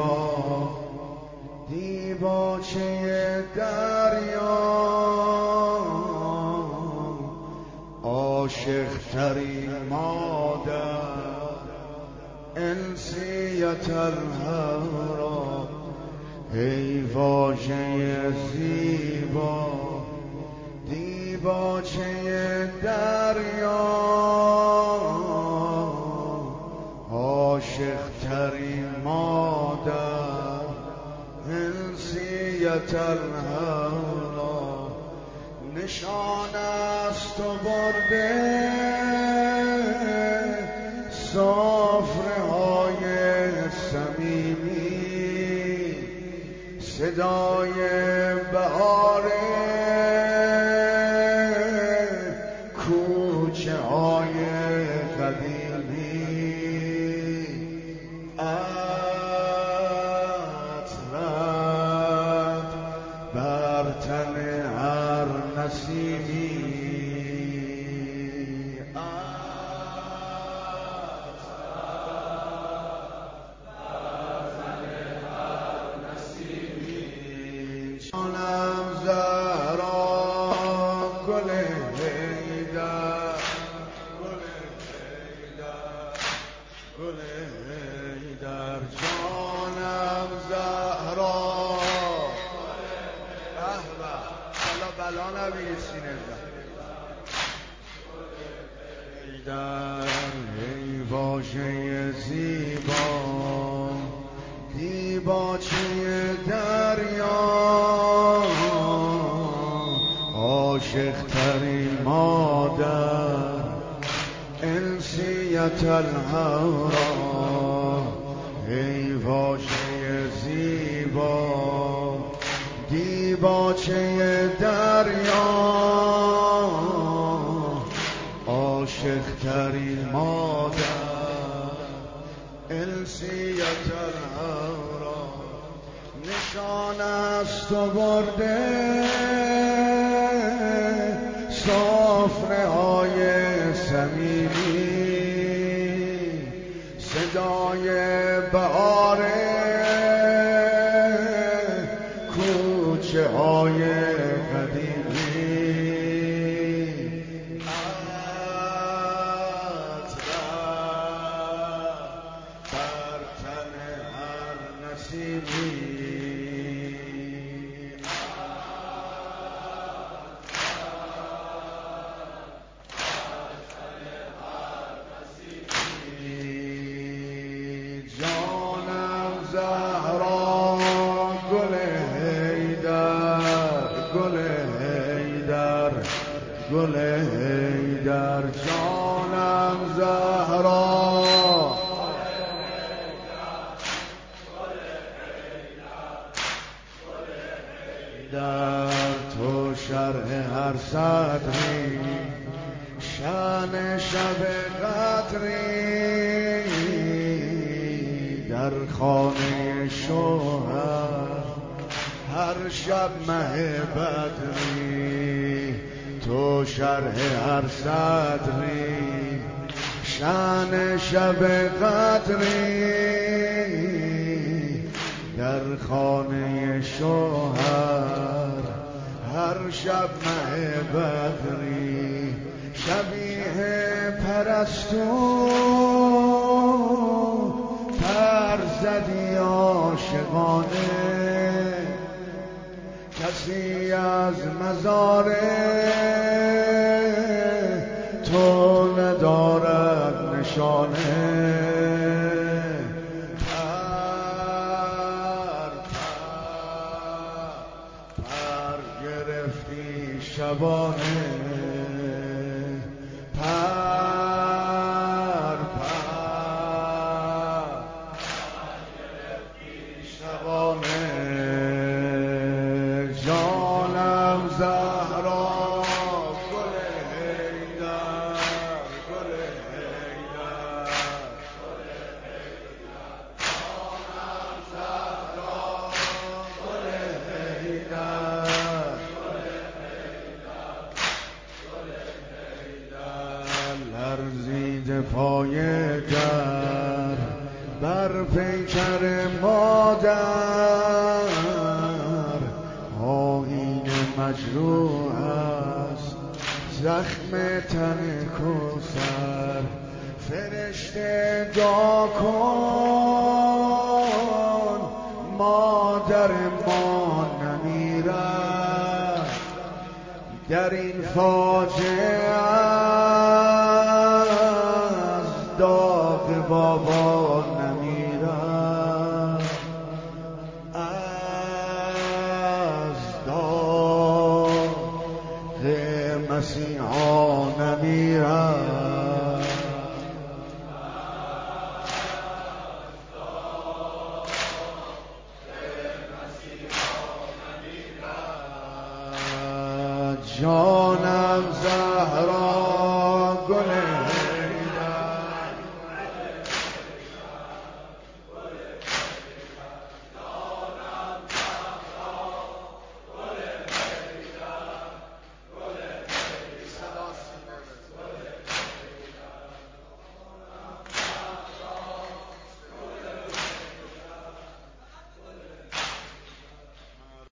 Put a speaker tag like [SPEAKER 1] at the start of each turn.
[SPEAKER 1] زیبا دیباچه دریا. عاشق ترین مادر انسیت الهرا ای واژه زیبا دیباچه دریا. عاشق الهرا نشان است و برده صافره های سمیمی صدای بهار نبیه سینه در ای واژه زیبا دیباچه دریا عاشق ترین مادر انسیت الهورا ای واژه زیبا دیباچه دریا. عاشق ترین مادر انسیت الهورا نشان است و برده صافره های سمیمی صدای کوچه های قدیمی. بر تن هر نسیمی حیدر جانم زهرا. در تو شرح هر صدری شان شب قدری. در خانه شوهر هر شب مه بدری. تو شرح هر صدری شان شب قدری. در خانه شوهر هر شب مه بدری شبیه پرستو. پر زدی کسی از مزار تو ندارد نشانه. پر پر پر گرفتی شبانه. پای در بر پیکر مادر. آین مجروح است زخم تن کسر فرشته دا کن مادر ما نمیرد. در این فاجعه جانم زهرا.